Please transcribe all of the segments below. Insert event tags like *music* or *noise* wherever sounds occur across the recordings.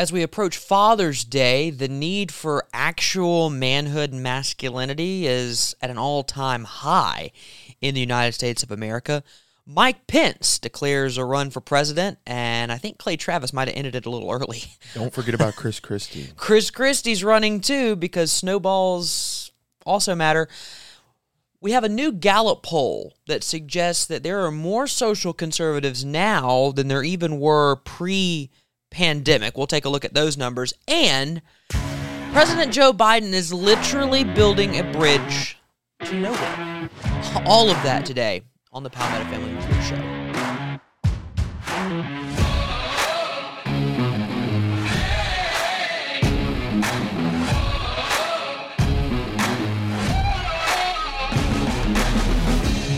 As we approach Father's Day, the need for actual manhood and masculinity is at an all time high in the United States of America. Mike Pence declares a run for president, and I think Clay Travis might have ended it a little early. *laughs* Don't forget about Chris Christie. *laughs* Chris Christie's running too because snowballs also matter. We have a new Gallup poll that suggests that there are more social conservatives now than there even were pre pandemic. We'll take a look at those numbers. And President Joe Biden is literally building a bridge to nowhere. All of that today on the Palmetto Family Review Show.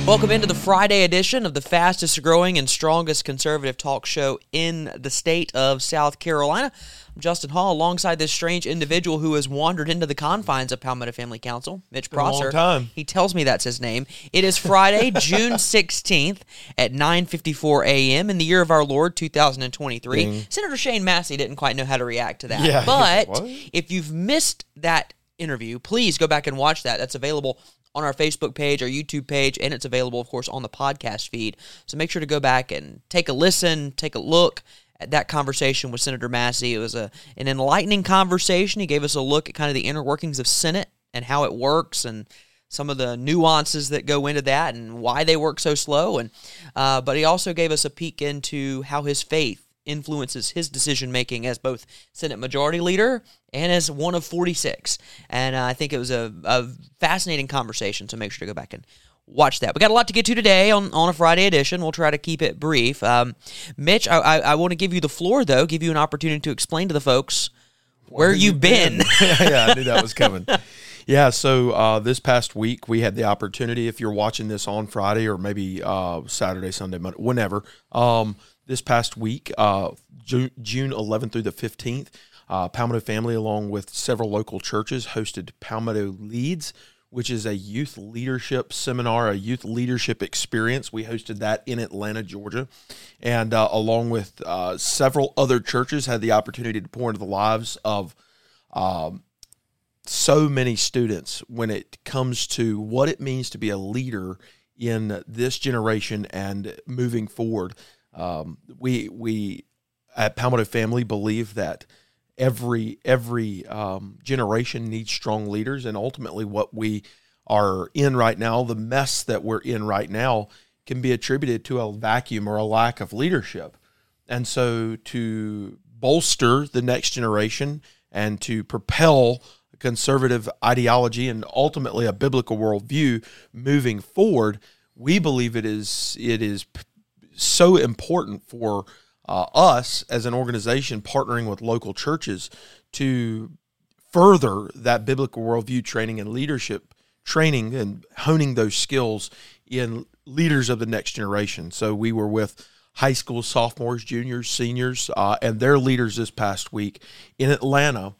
Welcome into the Friday edition of the fastest growing and strongest conservative talk show in the state of South Carolina. I'm Justin Hall alongside this strange individual who has wandered into the confines of Palmetto Family Council, Mitch Prosser. time. He tells me that's his name. It is Friday, *laughs* June 16th at 9:54 a.m. in the year of our Lord 2023. Senator Shane Massey didn't quite know how to react to that. Yeah, But if you've missed that interview, please go back and watch that. That's available on our Facebook page, our YouTube page, and it's available, of course, on the podcast feed. So make sure to go back and take a listen, take a look at that conversation with Senator Massey. It was a an enlightening conversation. He gave us a look at kind of the inner workings of Senate and how it works and some of the nuances that go into that and why they work so slow. And uh, but he also gave us a peek into how his faith influences his decision making as both Senate Majority Leader and as one of 46. And uh, I think it was a, a fascinating conversation. So make sure to go back and watch that. We got a lot to get to today on, on a Friday edition. We'll try to keep it brief. Um, Mitch, I, I, I want to give you the floor, though, give you an opportunity to explain to the folks where, you've been. *laughs* yeah, I knew that was coming. Yeah, so uh, this past week we had the opportunity. If you're watching this on Friday or maybe uh, Saturday, Sunday, Monday, whenever, um, this past week, uh, June, June 11th through the 15th, uh, Palmetto Family, along with several local churches, hosted Palmetto Leads, which is a youth leadership seminar, a youth leadership experience. We hosted that in Atlanta, Georgia, and uh, along with uh, several other churches, had the opportunity to pour into the lives of um, so many students when it comes to what it means to be a leader in this generation and moving forward. Um, we we at Palmetto Family believe that every every um, generation needs strong leaders, and ultimately, what we are in right now, the mess that we're in right now, can be attributed to a vacuum or a lack of leadership. And so, to bolster the next generation and to propel conservative ideology and ultimately a biblical worldview moving forward, we believe it is it is so important for uh, us as an organization partnering with local churches to further that biblical worldview training and leadership training and honing those skills in leaders of the next generation. So we were with high school sophomores, juniors, seniors, uh, and their leaders this past week in Atlanta,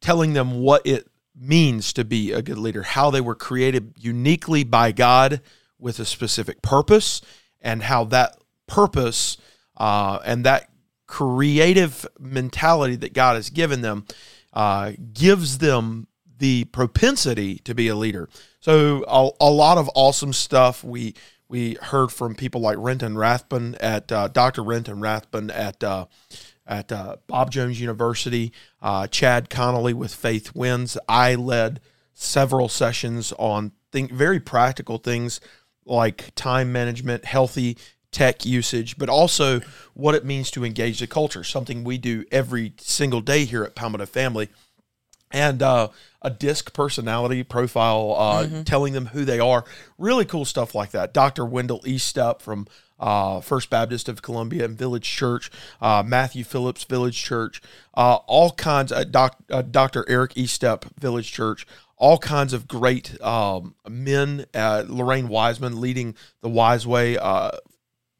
telling them what it means to be a good leader, how they were created uniquely by God with a specific purpose, and how that purpose uh, and that creative mentality that God has given them uh, gives them the propensity to be a leader. So a, a lot of awesome stuff. We we heard from people like Renton Rathbun at uh, Dr. Renton Rathbun at uh, at uh, Bob Jones University. Uh, Chad Connelly with Faith Wins. I led several sessions on think very practical things like time management, healthy tech usage, but also what it means to engage the culture. Something we do every single day here at Palmetto Family and uh, a disc personality profile, uh, telling them who they are. Really cool stuff like that. Dr. Wendell Eastep from uh, First Baptist of Columbia and Village Church, uh, Matthew Phillips Village Church, uh, all kinds. Uh, doc, uh, Dr. Eric Eastep Village Church. All kinds of great um, men. Uh, Lorraine Wiseman leading the Wise Way, uh,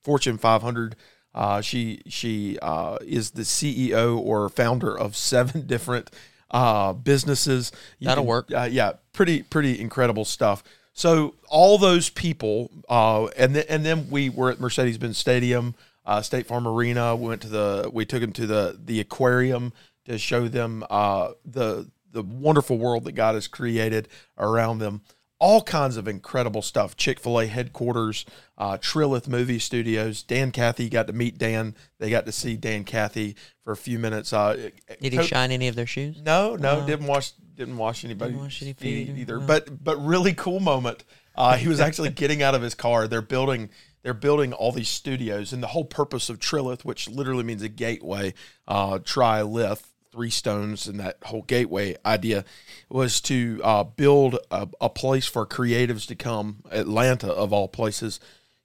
Fortune 500. Uh, she she uh, is the CEO or founder of seven *laughs* different uh, businesses. You That'll work. Uh, yeah, pretty pretty incredible stuff. So all those people, uh, and then and then we were at Mercedes-Benz Stadium uh, State Farm Arena. We went to the we took them to the the aquarium to show them uh, the the wonderful world that God has created around them. All kinds of incredible stuff. Chick Fil A headquarters, uh, Trilith Movie Studios. Dan Cathy got to meet Dan. They got to see Dan Cathy for a few minutes. Uh, Did he Co- shine any of their shoes? no, no, didn't wash didn't wash anybody Didn't wash any feet either. no. But but really cool moment. Uh, he was actually *laughs* getting out of his car. They're building they're building all these studios, and the whole purpose of Trilith, which literally means a gateway, uh, trilith, three stones, and that whole gateway idea was to uh, build a, a place for creatives to come, Atlanta of all places,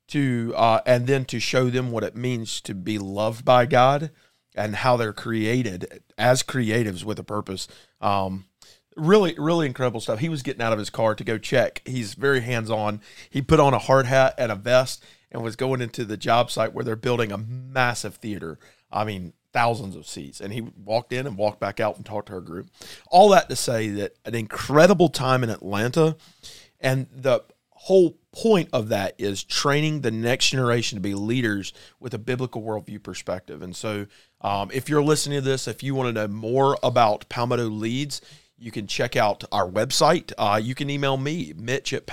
to uh, and then to show them what it means to be loved by God and how they're created as creatives with a purpose. Um, really, really incredible stuff. He was getting out of his car to go check. He's very hands on. He put on a hard hat and a vest and was going into the job site where they're building a massive theater. I mean, thousands of seats. And he walked in and walked back out and talked to our group. All that to say that an incredible time in Atlanta. And the whole point of that is training the next generation to be leaders with a biblical worldview perspective. And so, um, if you're listening to this, if you want to know more about Palmetto Leads, you can check out our website. Uh, you can email me, Mitch at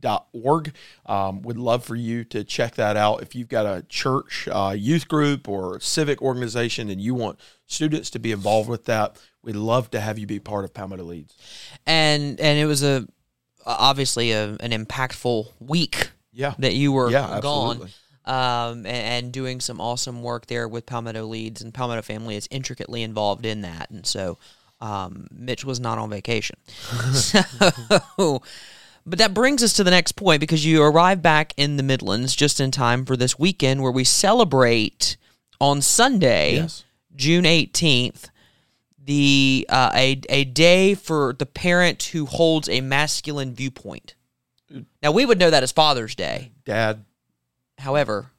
palmettofamily.org. Um, would love for you to check that out. If you've got a church, uh, youth group, or civic organization and you want students to be involved with that, we'd love to have you be part of Palmetto Leads. And and it was a obviously a, an impactful week Yeah. that you were Yeah, gone. Um, and, and doing some awesome work there with Palmetto Leads, and Palmetto family is intricately involved in that. And so, um, Mitch was not on vacation. *laughs* so, but that brings us to the next point because you arrive back in the Midlands just in time for this weekend where we celebrate on Sunday, Yes. June eighteenth, the uh, a a day for the parent who holds a masculine viewpoint. Now we would know that as Father's Day. Dad. However,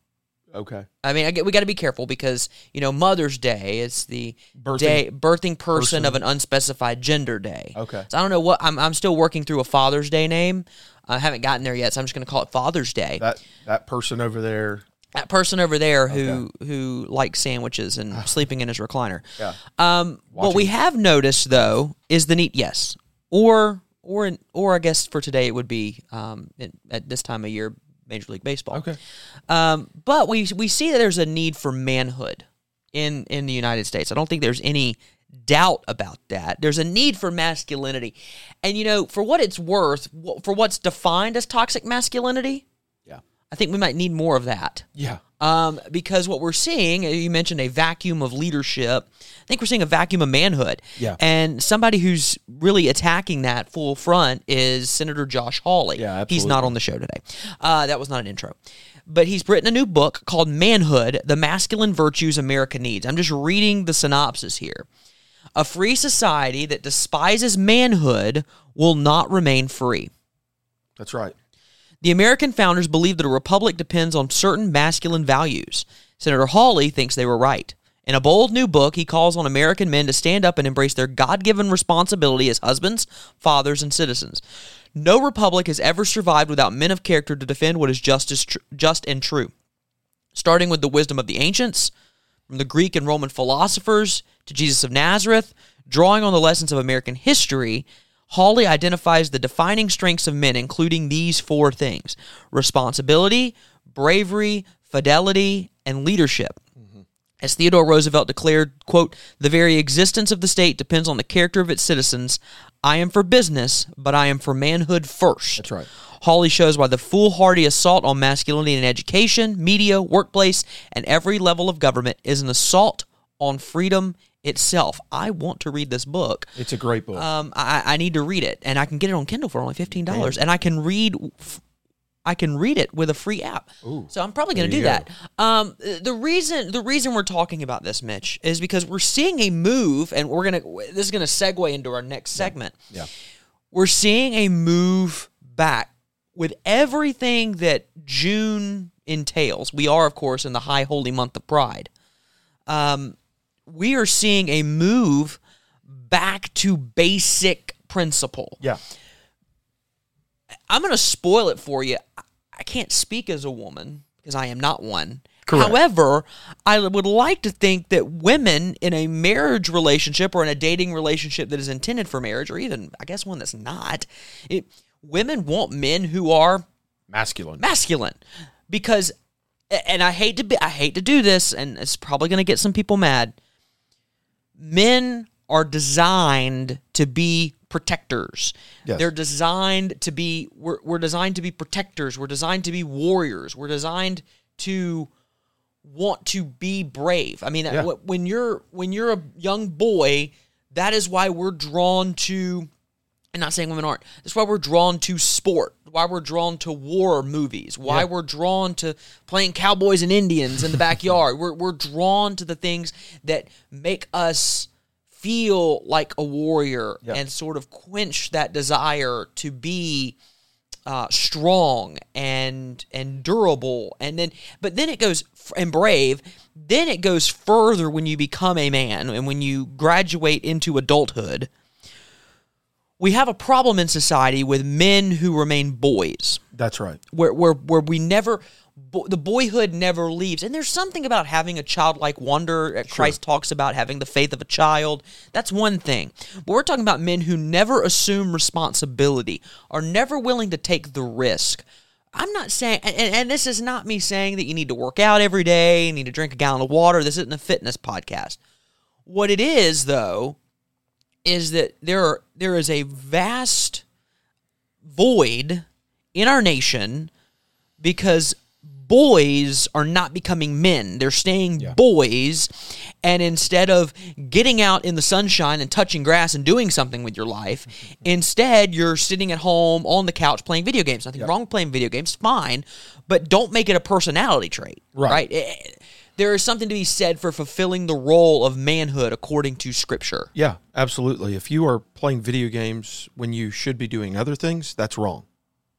Okay. I mean, I get, we got to be careful because you know Mother's Day is the Birthing- day birthing person, person. of an unspecified gender day. Okay. So I don't know what I'm. I'm still working through a Father's Day name. I haven't gotten there yet, so I'm just going to call it Father's Day. That, That person over there. That person over there who who likes sandwiches and sleeping in his recliner. Yeah. Um, what we have noticed though is the neat yes, or or or I guess for today it would be um, at this time of year Major League Baseball. Okay. Um, but we we see that there's a need for manhood in in the United States. I don't think there's any doubt about that. There's a need for masculinity, and you know, for what it's worth, for what's defined as toxic masculinity. I think we might need more of that. Yeah. Um, because what we're seeing, you mentioned a vacuum of leadership. I think we're seeing a vacuum of manhood. Yeah. And somebody who's really attacking that full front is Senator Josh Hawley. Yeah, He's not on the show today. Uh, that was not an intro. But he's written a new book called Manhood The Masculine Virtues America Needs. I'm just reading the synopsis here. A free society that despises manhood will not remain free. That's right. The American founders believed that a republic depends on certain masculine values. Senator Hawley thinks they were right. In a bold new book, he calls on American men to stand up and embrace their God given responsibility as husbands, fathers, and citizens. No republic has ever survived without men of character to defend what is just, as tr- just and true. Starting with the wisdom of the ancients, from the Greek and Roman philosophers to Jesus of Nazareth, drawing on the lessons of American history, Hawley identifies the defining strengths of men, including these four things responsibility, bravery, fidelity, and leadership. Mm-hmm. As Theodore Roosevelt declared, quote, the very existence of the state depends on the character of its citizens. I am for business, but I am for manhood first. That's right. Hawley shows why the foolhardy assault on masculinity in education, media, workplace, and every level of government is an assault on freedom itself. I want to read this book. It's a great book. Um, I, I need to read it, and I can get it on Kindle for only fifteen dollars, and I can read. I can read it with a free app. so I'm probably going to do that. Um, the reason the reason we're talking about this, Mitch, is because we're seeing a move, and we're gonna. This is going to segue into our next segment yeah. we're seeing a move back with everything that June entails. We are, of course, in the high holy month of Pride. Um, we are seeing a move back to basic principle. Yeah. I'm going to spoil it for you. I- can't speak as a woman because I am not one. Correct. However, I would like to think that women in a marriage relationship or in a dating relationship that is intended for marriage, or even I guess one that's not, it, women want men who are Masculine. masculine because and I hate to be I hate to do this and it's probably going to get some people mad. Men are designed to be protectors. Yes. They're designed to be we're, we're designed to be protectors. We're designed to be warriors. We're designed to want to be brave. I mean, Yeah. when you're when you're a young boy, that is why we're drawn to and not saying women aren't. That's why we're drawn to sport. Why we're drawn to war movies. Why Yeah. we're drawn to playing cowboys and Indians in the backyard. we're we're drawn to the things that make us feel like a warrior Yeah. and sort of quench that desire to be uh, strong and and durable and then but then it goes and brave then it goes further when you become a man and when you graduate into adulthood we have a problem in society with men who remain boys. That's right. where where where we never bo- the boyhood never leaves. And there's something about having a childlike wonder that Christ talks about having the faith of a child. That's one thing. But we're talking about men who never assume responsibility are never willing to take the risk. I'm not saying and, and and this is not me saying that you need to work out every day you need to drink a gallon of water. This isn't a fitness podcast. What it is though is that there are, there is a vast void in our nation because boys are not becoming men. They're staying boys. And instead of getting out in the sunshine and touching grass and doing something with your life, *laughs* instead you're sitting at home on the couch playing video games. Nothing wrong with playing video games, fine. But don't make it a personality trait. Right. Right. Eh, There is something to be said for fulfilling the role of manhood according to scripture. Yeah, absolutely. If you are playing video games when you should be doing other things, that's wrong.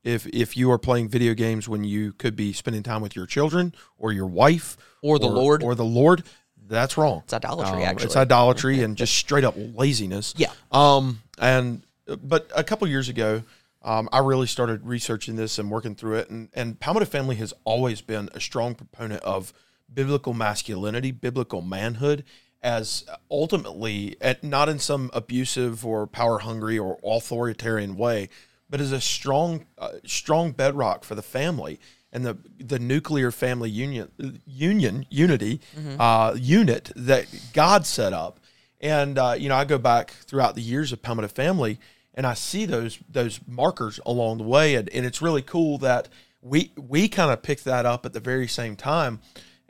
If if you are playing video games when you could be spending time with your children or your wife Or the Lord. or the Lord, that's wrong. It's idolatry, Um, actually. It's idolatry and just *laughs* straight up laziness. Yeah. Um. And but a couple years ago, um, I really started researching this and working through it. And and Palmetto family has always been a strong proponent of biblical masculinity, biblical manhood, as ultimately, at, not in some abusive or power hungry or authoritarian way, but as a strong uh, strong bedrock for the family and the the nuclear family union union unity uh, unit that God set up. And uh, you know, I go back throughout the years of Palmetto family, and I see those those markers along the way, and, and it's really cool that we we kind of picked that up at the very same time.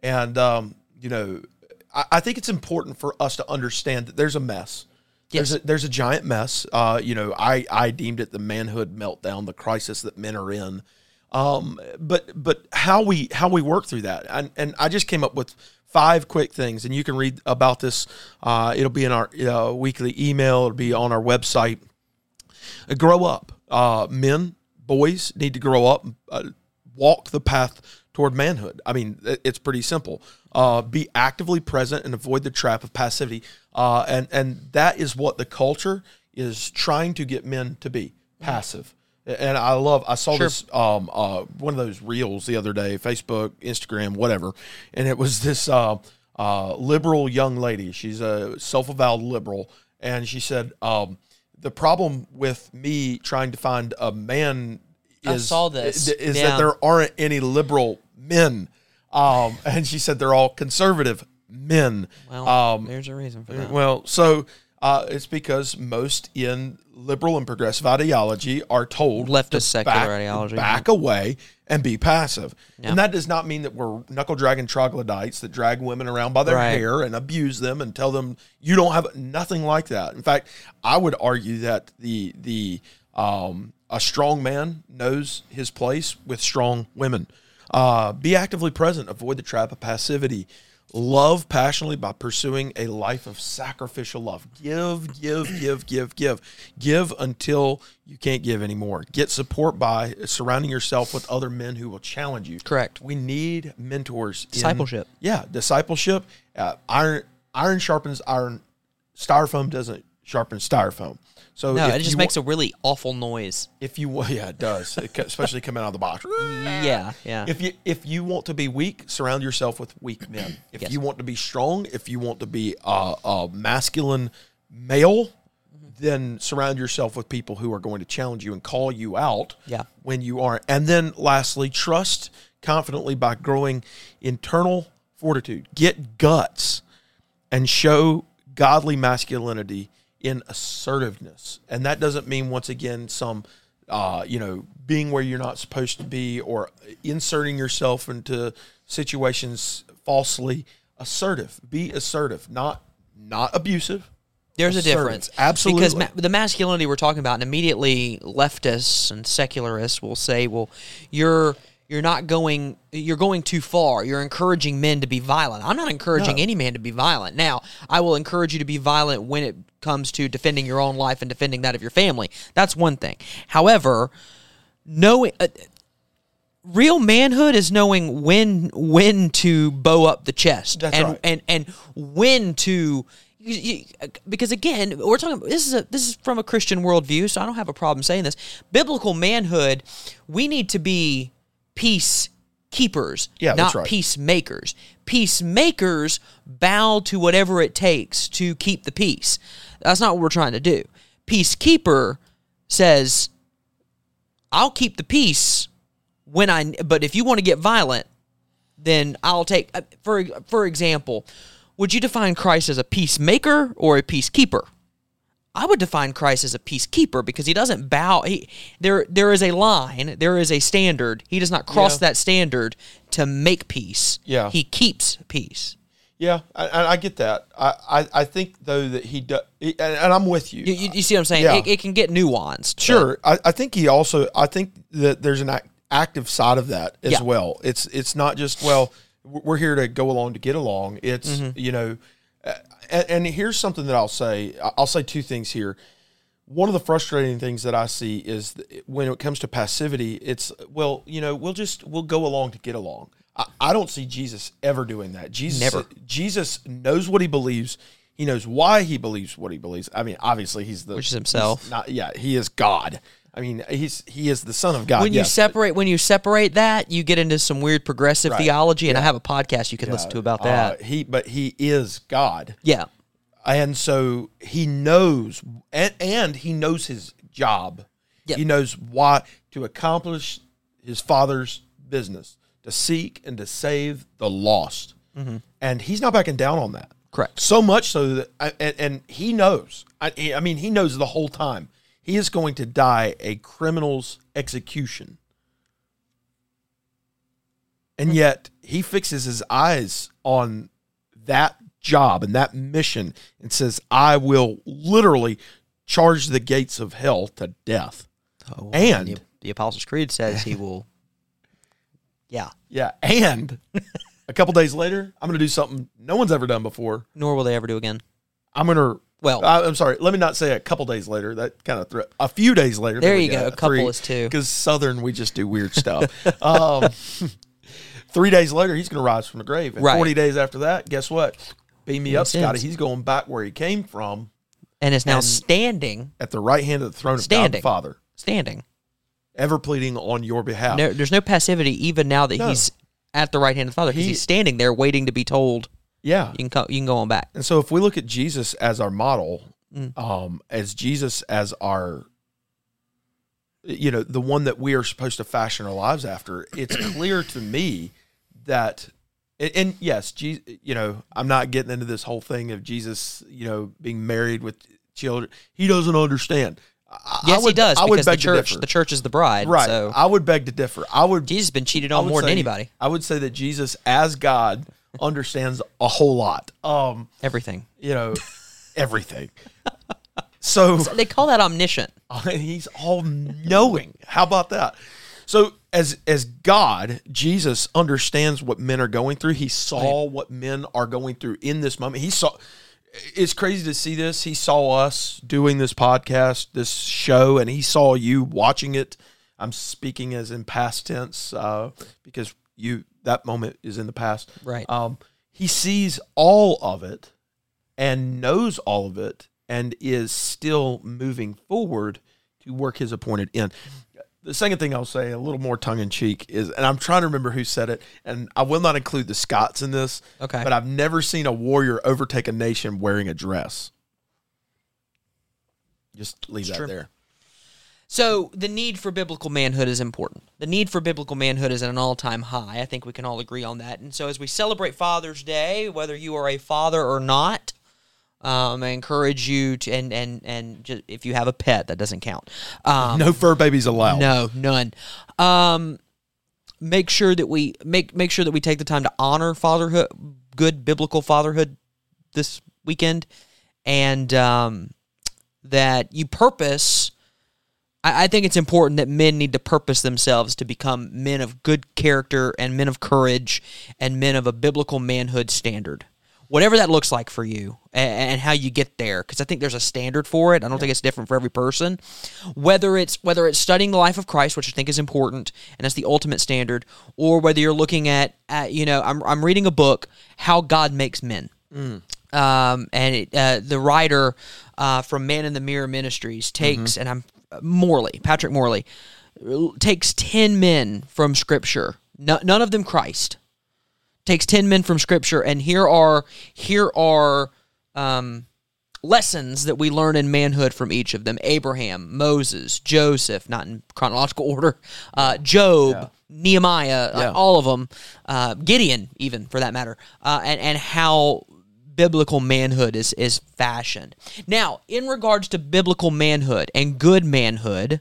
And um, you know, I, I think it's important for us to understand that there's a mess. There's a, there's a giant mess. Uh, you know, I, I deemed it the manhood meltdown, the crisis that men are in. Um, but but how we how we work through that, and and I just came up with five quick things, and you can read about this. Uh, it'll be in our uh, weekly email. It'll be on our website. Grow up, uh, men, boys need to grow up, uh, walk the path toward manhood. I mean, it's pretty simple. Uh, be actively present and avoid the trap of passivity. Uh, and and that is what the culture is trying to get men to be passive. And I love. I saw this um, uh, one of those reels the other day, Facebook, Instagram, whatever, and it was this uh, uh, liberal young lady. She's a self-avowed liberal, and she said, um, "The problem with me trying to find a man I is saw this. is Yeah. that there aren't any liberal men." Um, and she said they're all conservative men. Well, um, there's a reason for that. well, so uh, it's because most in liberal and progressive ideology are told Leftist to secular back, ideology. back away and be passive. And that does not mean that we're knuckle dragging troglodytes that drag women around by their Right. hair and abuse them and tell them you don't have nothing like that. In fact, I would argue that the the um, a strong man knows his place with strong women. Uh, be actively present. Avoid the trap of passivity. Love passionately by pursuing a life of sacrificial love. Give, give, give, give, give. Give until you can't give anymore. Get support by surrounding yourself with other men who will challenge you. Correct. We need mentors. in- Discipleship. yeah, discipleship. Uh, iron iron sharpens iron. Styrofoam doesn't sharpens styrofoam. So No, it just makes wa- a really awful noise. if you *laughs* yeah it does It co- especially coming out of the box. *laughs* Yeah, yeah. If you if you want to be weak, surround yourself with weak men. If Yes. you want to be strong, if you want to be a, a masculine male, then surround yourself with people who are going to challenge you and call you out Yeah. when you are. And then lastly, trust confidently by growing internal fortitude. Get guts and show godly masculinity in assertiveness. And that doesn't mean once again some uh, you know, being where you're not supposed to be or inserting yourself into situations falsely. Assertive. Be assertive, not not abusive. There's a difference. Absolutely. Because ma- the masculinity we're talking about, and immediately leftists and secularists will say, well, you're. You're not going. You're going too far. You're encouraging men to be violent. I'm not encouraging No. any man to be violent. Now, I will encourage you to be violent when it comes to defending your own life and defending that of your family. That's one thing. However, knowing uh, real manhood is knowing when when to bow up the chest That's and right. and and when to because again we're talking this is a this is from a christian worldview so i don't have a problem saying this biblical manhood we need to be peace keepers Yeah, not right. peacemakers peacemakers bow to whatever it takes to keep the peace that's not what we're trying to do peacekeeper says i'll keep the peace when I but if you want to get violent, then I'll take uh, for for example, would you define Christ as a peacemaker or a peacekeeper? I would define Christ as a peacekeeper because he doesn't bow. He, there, there is a line. There is a standard. He does not cross Yeah. that standard to make peace. Yeah. he keeps peace. Yeah, I, I I get that. I, I, I think though that he does, and, and I'm with you. You, you, see what I'm saying? Yeah. It, it can get nuanced. Sure, I, I think he also. I think that there's an ac- active side of that as Yeah. well. It's it's not just well, we're here to go along to get along. It's Mm-hmm. you know, and, and here's something that I'll say. I'll say two things here. One of the frustrating things that I see is when it comes to passivity, it's well, you know, we'll just we'll go along to get along. I, I don't see Jesus ever doing that. Jesus Never. Jesus knows what he believes. He knows why he believes what he believes. I mean, obviously he's the Which is himself. Not yeah, he is God. I mean, he's he is the Son of God. When you yes. separate when you separate that, you get into some weird progressive Right. theology, and I have a podcast you can listen to about that. Uh, he but he is God. yeah, and so he knows and, and he knows his job Yep. he knows why to accomplish his father's business to seek and to save the lost and he's not backing down on that Correct. so much so that I- and, and he knows I, I mean he knows the whole time he is going to die a criminal's execution and hmm. yet he fixes his eyes on that job and that mission and says, I will literally charge the gates of hell to death. Oh, And- the, the Apostles' Creed says he will. *laughs* Yeah, Yeah. And a couple days later, I'm going to do something no one's ever done before. nor will they ever do again. I'm going to. Well- I, I'm sorry. Let me not say a couple days later. That kind of thre- a few days later. There you go. A couple is two. Because Southern, we just do weird stuff. um, *laughs* three days later, he's going to rise from the grave. And Right. 40 days after that, guess what? Beam me up, Makes Scotty. He's going back where he came from And is now And- standing, at the right hand of the throne of God the Father, standing. ever pleading on your behalf. No, there's no passivity even now that No. he's at the right hand of the Father because He- he's standing there waiting to be told Yeah. you can co- you can go on back. And so if we look at Jesus as our model, Mm. um, as Jesus as our you know, the one that we are supposed to fashion our lives after, it's *clears throat* clear to me that and, yes, Je- you know, I'm not getting into this whole thing of Jesus, you know, being married with children. He doesn't understand. I- I Yes, he does I would because the beg to church differ. the church is the bride. right. So I would beg to differ. I would Jesus has been cheated on would more than anybody. I would say that Jesus, as God, understands a whole lot. Um, Everything. you know, everything. *laughs* So They call that omniscient. *laughs* he's all knowing. How about that? So as as God, Jesus understands what men are going through. He saw what men are going through in this moment. He saw it's crazy to see this. He saw us doing this podcast, this show, and he saw you watching it. I'm speaking as in past tense uh, because you that moment is in the past. Right. Um, he sees all of it and knows all of it and is still moving forward to work his appointed end. The second thing I'll say, a little more tongue in cheek, is, and I'm trying to remember who said it, and I will not include the Scots in this. Okay. But I've never seen a warrior overtake a nation wearing a dress. Just leave that true. there. So the need for biblical manhood is important. The need for biblical manhood is at an all-time high. I think we can all agree on that. And so as we celebrate Father's Day, whether you are a father or not, um, I encourage you to and and and just, if you have a pet, that doesn't count. Um, No fur babies allowed. no, none. Um, make sure that we make make sure that we take the time to honor fatherhood, good biblical fatherhood, this weekend, and um, that you purpose. I, I think it's important that men need to purpose themselves to become men of good character and men of courage and men of a biblical manhood standard. Whatever that looks like for you and, and how you get there, because I think there's a standard for it. I don't think it's different for every person. Whether it's whether it's studying the life of Christ, which I think is important, and that's the ultimate standard, or whether you're looking at, at you know, I'm I'm reading a book, How God Makes Men um, and it, uh, the writer uh, from Man in the Mirror Ministries takes, and I'm Morley, Patrick Morley, takes ten men from Scripture, no, none of them Christ, takes ten men from Scripture, and here are here are um, lessons that we learn in manhood from each of them: Abraham, Moses, Joseph, not in chronological *laughs* order, uh, Job. Nehemiah, uh, all of them, uh, Gideon, even for that matter, uh, and and how biblical manhood is is fashioned. Now, in regards to biblical manhood and good manhood,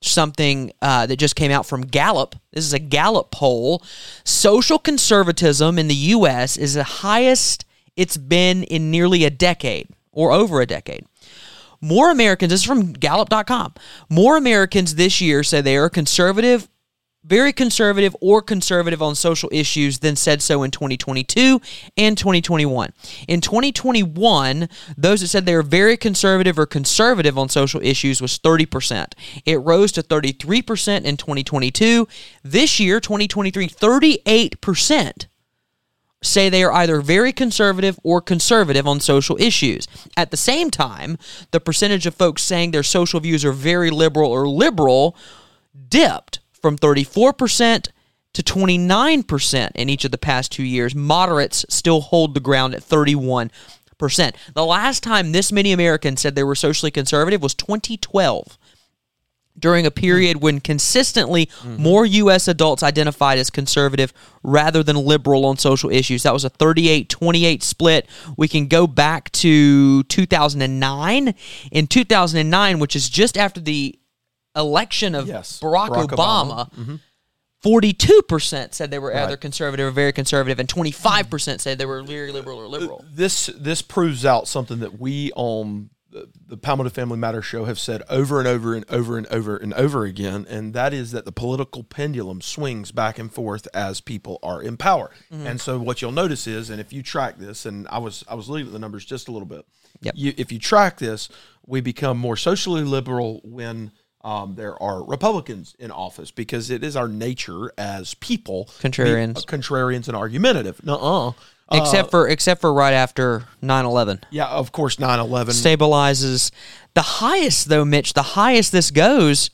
something uh, that just came out from Gallup. This is a Gallup poll. Social conservatism in the U.S. is the highest it's been in nearly a decade or over a decade. More Americans, this is from Gallup.com, more Americans this year say they are conservative very conservative or conservative on social issues than said so in 2022 and 2021. In 2021, those that said they were very conservative or conservative on social issues was 30%. It rose to 33% in 2022. This year, 2023, 38% say they are either very conservative or conservative on social issues. At the same time, the percentage of folks saying their social views are very liberal or liberal dipped from 34% to 29% in each of the past two years. Moderates still hold the ground at 31%. The last time this many Americans said they were socially conservative was 2012 during a period when consistently mm-hmm. more U.S. adults identified as conservative rather than liberal on social issues. That was a 38 28 split. We can go back to 2009. In 2009, which is just after the election of Yes, Barack, Barack Obama. Obama. 42% said they were either conservative or very conservative, and 25% said they were very liberal or liberal. This this proves out something that we on the, the Palmetto Family Matters show have said over and over and over and over and over again, and that is that the political pendulum swings back and forth as people are in power. Mm-hmm. And so what you'll notice is, and if you track this, and I was I was looking at the numbers just a little bit. Yep. You, if you track this, we become more socially liberal when um, there are Republicans in office because it is our nature as people to be, Contrarians. uh, contrarians and argumentative. Nuh-uh. except for except for right after 9/11. Yeah, of course, 9-11. stabilizes. The highest, though, Mitch, the highest this goes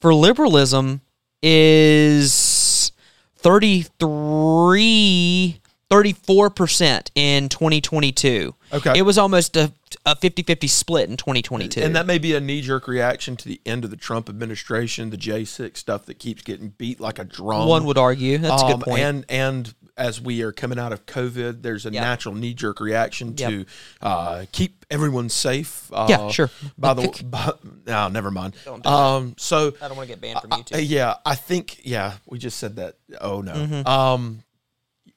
for liberalism is 33, 34% in 2022. Okay. It was almost a, a 50-50 split in 2022. And that may be a knee jerk reaction to the end of the Trump administration, the J6 stuff that keeps getting beat like a drum. One would argue. That's a Um, good point. And and as we are coming out of COVID, there's a Yeah. natural knee jerk reaction Yep. to uh, keep everyone safe. Uh, Yeah, sure. By the *laughs* by, no, never mind. Um, so I don't want to get banned from YouTube. yeah, I think yeah, we just said that. Oh no. Um,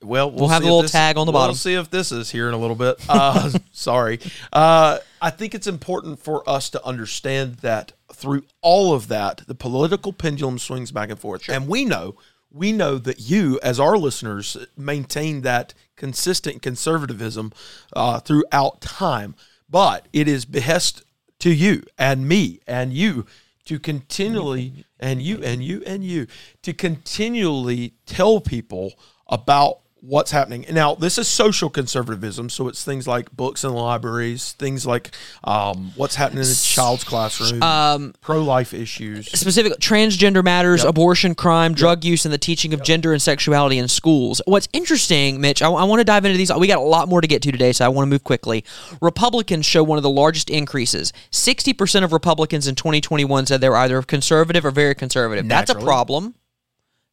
well, we'll, Mm-hmm. have a little tag on the bottom. we'll see if this is here in a little bit. Uh, *laughs* sorry. Uh, I think it's important for us to understand that through all of that, the political pendulum swings back and forth, and we know. We know that you, as our listeners, maintain that consistent conservatism uh, throughout time. But it is behest to you and me and you to continually and you and you and you to continually tell people about what's happening. Now, this is social conservatism, so it's things like books in libraries, things like um, what's happening in the child's classroom, um, pro life issues, specific transgender matters, yep. abortion, crime, drug use, and the teaching of yep. gender and sexuality in schools. What's interesting, Mitch, I, I want to dive into these. We got a lot more to get to today, so I want to move quickly. Republicans show one of the largest increases. 60% of Republicans in 2021 said they were either conservative or very conservative. Naturally. That's a problem.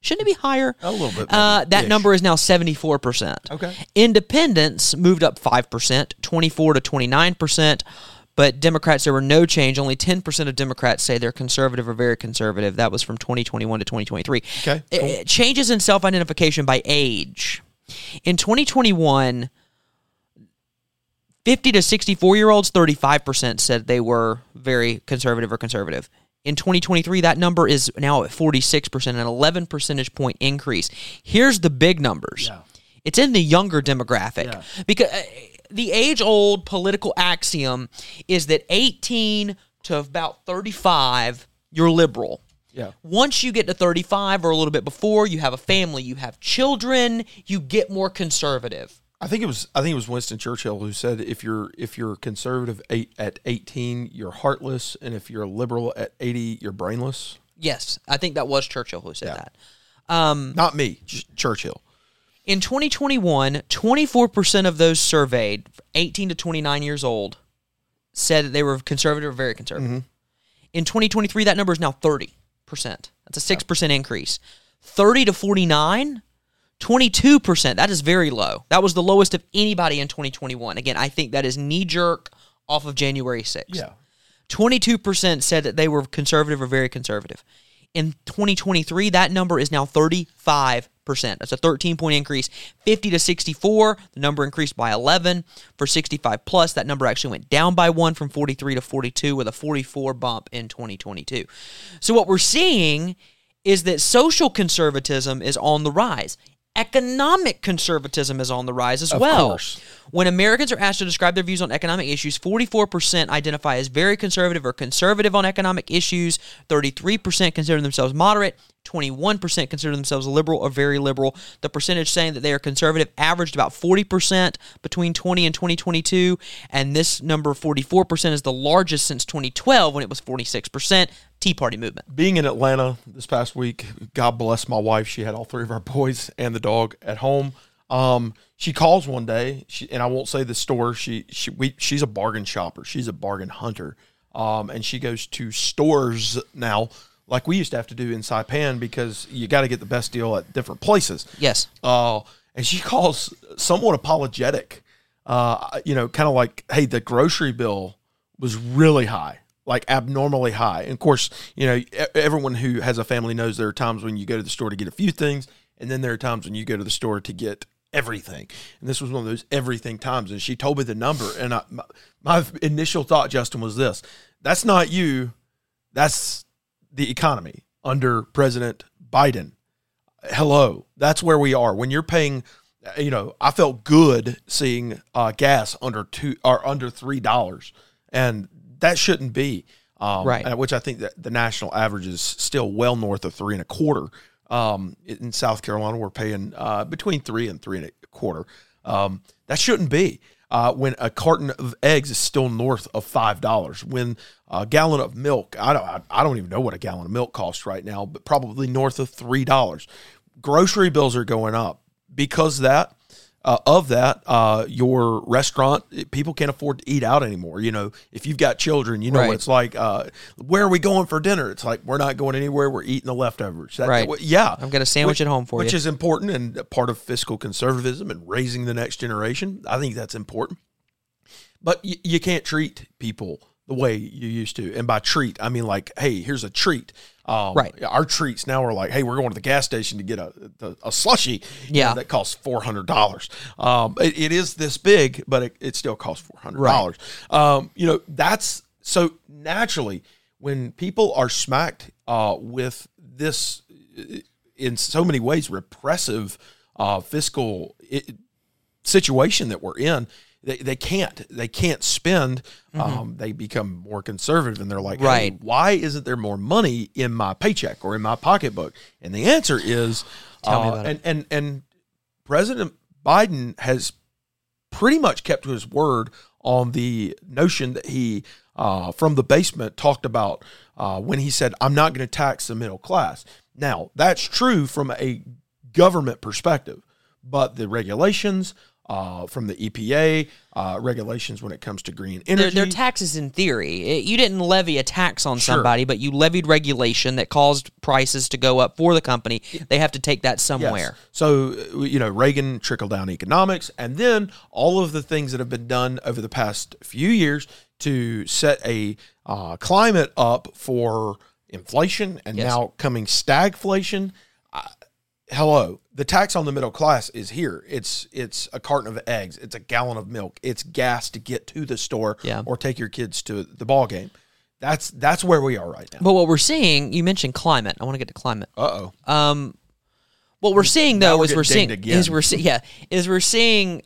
Shouldn't it be higher? A little bit. Uh, that number is now 74%. Okay. Independents moved up 5%, 24 to 29%. But Democrats, there were no change. Only 10% of Democrats say they're conservative or very conservative. That was from 2021 to 2023. Okay. Cool. It, changes in self identification by age. In 2021, 50 to 64 year olds, 35% said they were very conservative or conservative. In 2023, that number is now at 46%, an 11 percentage point increase. Here's the big numbers. Yeah. It's in the younger demographic yeah. because uh, the age old political axiom is that 18 to about 35, you're liberal. Yeah. Once you get to 35 or a little bit before, you have a family, you have children, you get more conservative. I think it was I think it was Winston Churchill who said if you're if you're conservative eight, at 18 you're heartless and if you're a liberal at 80 you're brainless. Yes, I think that was Churchill who said yeah. that. Um, Not me, Churchill. In 2021, 24% of those surveyed, 18 to 29 years old, said that they were conservative or very conservative. Mm-hmm. In 2023, that number is now 30%. That's a 6% yeah. increase. 30 to 49, 22%. That is very low. That was the lowest of anybody in 2021. Again, I think that is knee jerk off of January 6th. Yeah. 22% said that they were conservative or very conservative. In 2023, that number is now 35%. That's a 13 point increase. 50 to 64, the number increased by 11. For 65 plus, that number actually went down by one from 43 to 42 with a 44 bump in 2022. So, what we're seeing is that social conservatism is on the rise economic conservatism is on the rise as of well. Course. When Americans are asked to describe their views on economic issues, 44% identify as very conservative or conservative on economic issues, 33% consider themselves moderate, 21% consider themselves liberal or very liberal. The percentage saying that they are conservative averaged about 40% between 20 and 2022, and this number 44% is the largest since 2012 when it was 46%. Tea Party movement. Being in Atlanta this past week, God bless my wife. She had all three of our *laughs* boys and the dog at home. Um, she calls one day, she, and I won't say the store. She she we, she's a bargain shopper. She's a bargain hunter. Um, and she goes to stores now, like we used to have to do in Saipan, because you got to get the best deal at different places. Yes. Uh, and she calls somewhat apologetic. Uh, you know, kind of like, hey, the grocery bill was really high like abnormally high. And of course, you know, everyone who has a family knows there are times when you go to the store to get a few things, and then there are times when you go to the store to get everything. And this was one of those everything times. And she told me the number, and I, my, my initial thought, Justin, was this: that's not you, that's the economy under President Biden. Hello, that's where we are. When you're paying you know, I felt good seeing uh, gas under two or under three dollars, and that shouldn't be. Um, right. Which I think that the national average is still well north of three and a quarter. Um, in South Carolina, we're paying uh, between three and three and a quarter. Um, that shouldn't be. Uh, when a carton of eggs is still north of five dollars, when a gallon of milk, I don't, I don't even know what a gallon of milk costs right now, but probably north of three dollars. Grocery bills are going up because that uh, of that, uh, your restaurant people can't afford to eat out anymore. You know, if you've got children, you know right. what it's like. Uh, where are we going for dinner? It's like we're not going anywhere. We're eating the leftovers. That, right. Yeah. I've got a sandwich which, at home for which you, which is important and part of fiscal conservatism and raising the next generation. I think that's important. But y- you can't treat people the way you used to. And by treat, I mean like, hey, here's a treat. Um, right. Our treats now are like, hey, we're going to the gas station to get a a, a slushy. Yeah. Know, that costs four hundred dollars. Um, it, it is this big, but it, it still costs four hundred dollars. Right. Um, you know, that's so naturally when people are smacked uh, with this in so many ways repressive uh, fiscal it, situation that we're in they, they can't they can't spend mm-hmm. um, they become more conservative and they're like right hey, why isn't there more money in my paycheck or in my pocketbook and the answer is *sighs* Tell uh, me about and, and and president Biden has pretty much kept to his word on the notion that he, uh, from the basement, talked about uh, when he said, I'm not going to tax the middle class. Now, that's true from a government perspective, but the regulations, uh, from the EPA, uh, regulations when it comes to green energy. they're taxes in theory. It- you didn't levy a tax on Sure. somebody, but you levied regulation that caused prices to go up for the company. They have to take that Yes. somewhere. So, uh, you know, Reagan trickle down economics, and then all of the things that have been done over the past few years to set a uh, climate up for inflation and Yes. now coming stagflation. Uh, hello, the tax on the middle class is here. It's it's a carton of eggs, it's a gallon of milk, it's gas to get to the store Yeah. or take your kids to the ball game. That's that's where we are right now. But what we're seeing, you mentioned climate. I want to get to climate. Uh oh. Um, what we're seeing though we're is we're seeing again. is we're see, yeah is we're seeing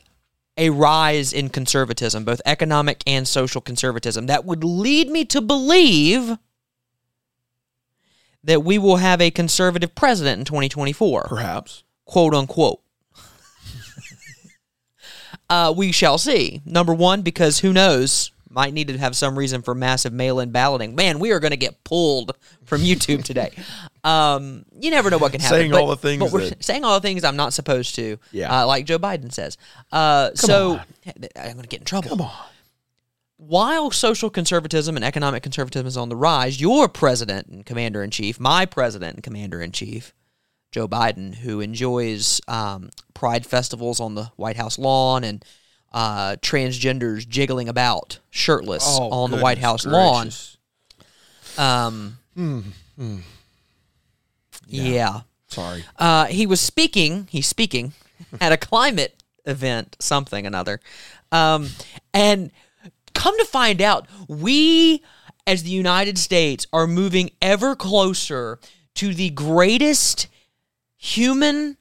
a rise in conservatism, both economic and social conservatism. That would lead me to believe that we will have a conservative president in 2024, Perhaps. Quote unquote. *laughs* uh, we shall see. Number one, because who knows, might need to have some reason for massive mail-in balloting. Man, we are going to get pulled from YouTube today. *laughs* um, you never know what can happen. Saying but- all the things but we're that- saying all the things I'm not supposed to. Yeah. uh, like Joe Biden says. Uh, so *laughs* I'm going to get in trouble. Come on. While social conservatism and economic conservatism is on the rise, your president and commander in chief, my president and commander in chief, Joe Biden, who enjoys um, pride festivals on the White House lawn and uh, transgenders jiggling about shirtless Oh, on the White House lawn. gracious. Um, yeah. Sorry. Uh, he was speaking. He's speaking *laughs* at a climate event, something another, um, and come to find out, we as the United States are moving ever closer to the greatest human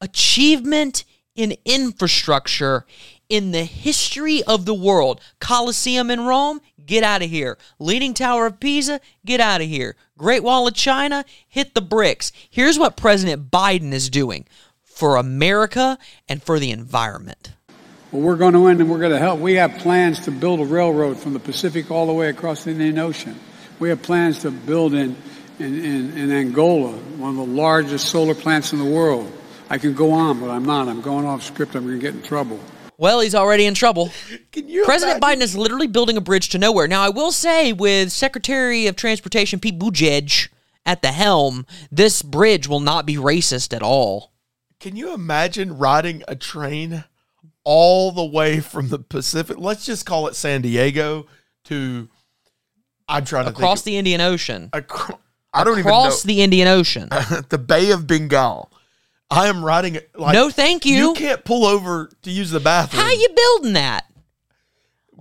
achievement in infrastructure in the history of the world. Colosseum in Rome, get out of here. Leaning Tower of Pisa, get out of here. Great Wall of China, hit the bricks. Here's what President Biden is doing for America and for the environment. Well, we're going to win and we're going to help. We have plans to build a railroad from the Pacific all the way across the Indian Ocean. We have plans to build in, in, in, in Angola one of the largest solar plants in the world. I can go on, but I'm not. I'm going off script. I'm going to get in trouble. Well, he's already in trouble. Can you President imagine- Biden is literally building a bridge to nowhere. Now, I will say, with Secretary of Transportation Pete Buttigieg at the helm, this bridge will not be racist at all. Can you imagine riding a train all the way from the Pacific? Let's just call it San Diego to. I'm trying to Across think. the Indian Ocean. Acro- I don't Across even the Indian Ocean. *laughs* the Bay of Bengal. I am riding it like No, thank you. You can't pull over to use the bathroom. How you building that?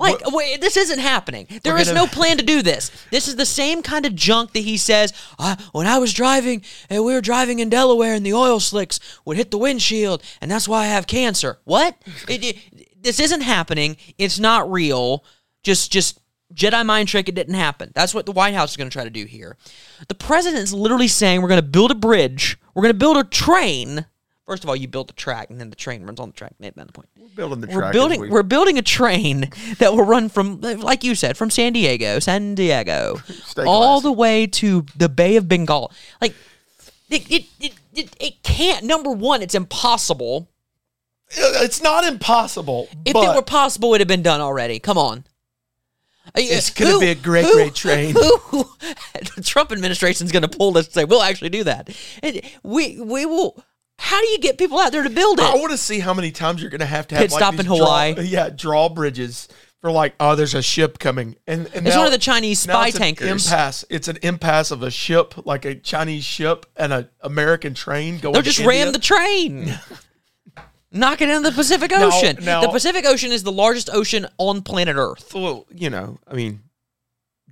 Like, wait, this isn't happening. There is no plan to do this. This is the same kind of junk that he says. Uh, when I was driving, and we were driving in Delaware, and the oil slicks would hit the windshield, and that's why I have cancer. What? It, it, this isn't happening. It's not real. Just, just Jedi mind trick. It didn't happen. That's what the White House is going to try to do here. The president's literally saying we're going to build a bridge. We're going to build a train. First of all, you build the track, and then the train runs on the track. Not the point building the we're track. building we- we're building a train that will run from like you said from San Diego, San Diego, *laughs* all the way to the Bay of Bengal. Like it it, it, it, it can't. Number one, it's impossible. It's not impossible. If it were possible, it would have been done already. Come on. It's uh, gonna be a great, who- great train. Who, *laughs* the Trump administration is going to pull this and say, "We'll actually do that." And we we will. How do you get people out there to build it? I want to see how many times you're going to have to have Pit like, stop in draw- Hawaii. yeah, drawbridges for like, oh, there's a ship coming, and, and It's now- one of the Chinese spy it's tankers. Impasse. It's an impasse of a ship, like a Chinese ship and an American train going. They'll to just ram the train. *laughs* Knock it into the Pacific Now- Ocean. now- the Pacific Ocean is the largest ocean on planet Earth. Well, you know, I mean,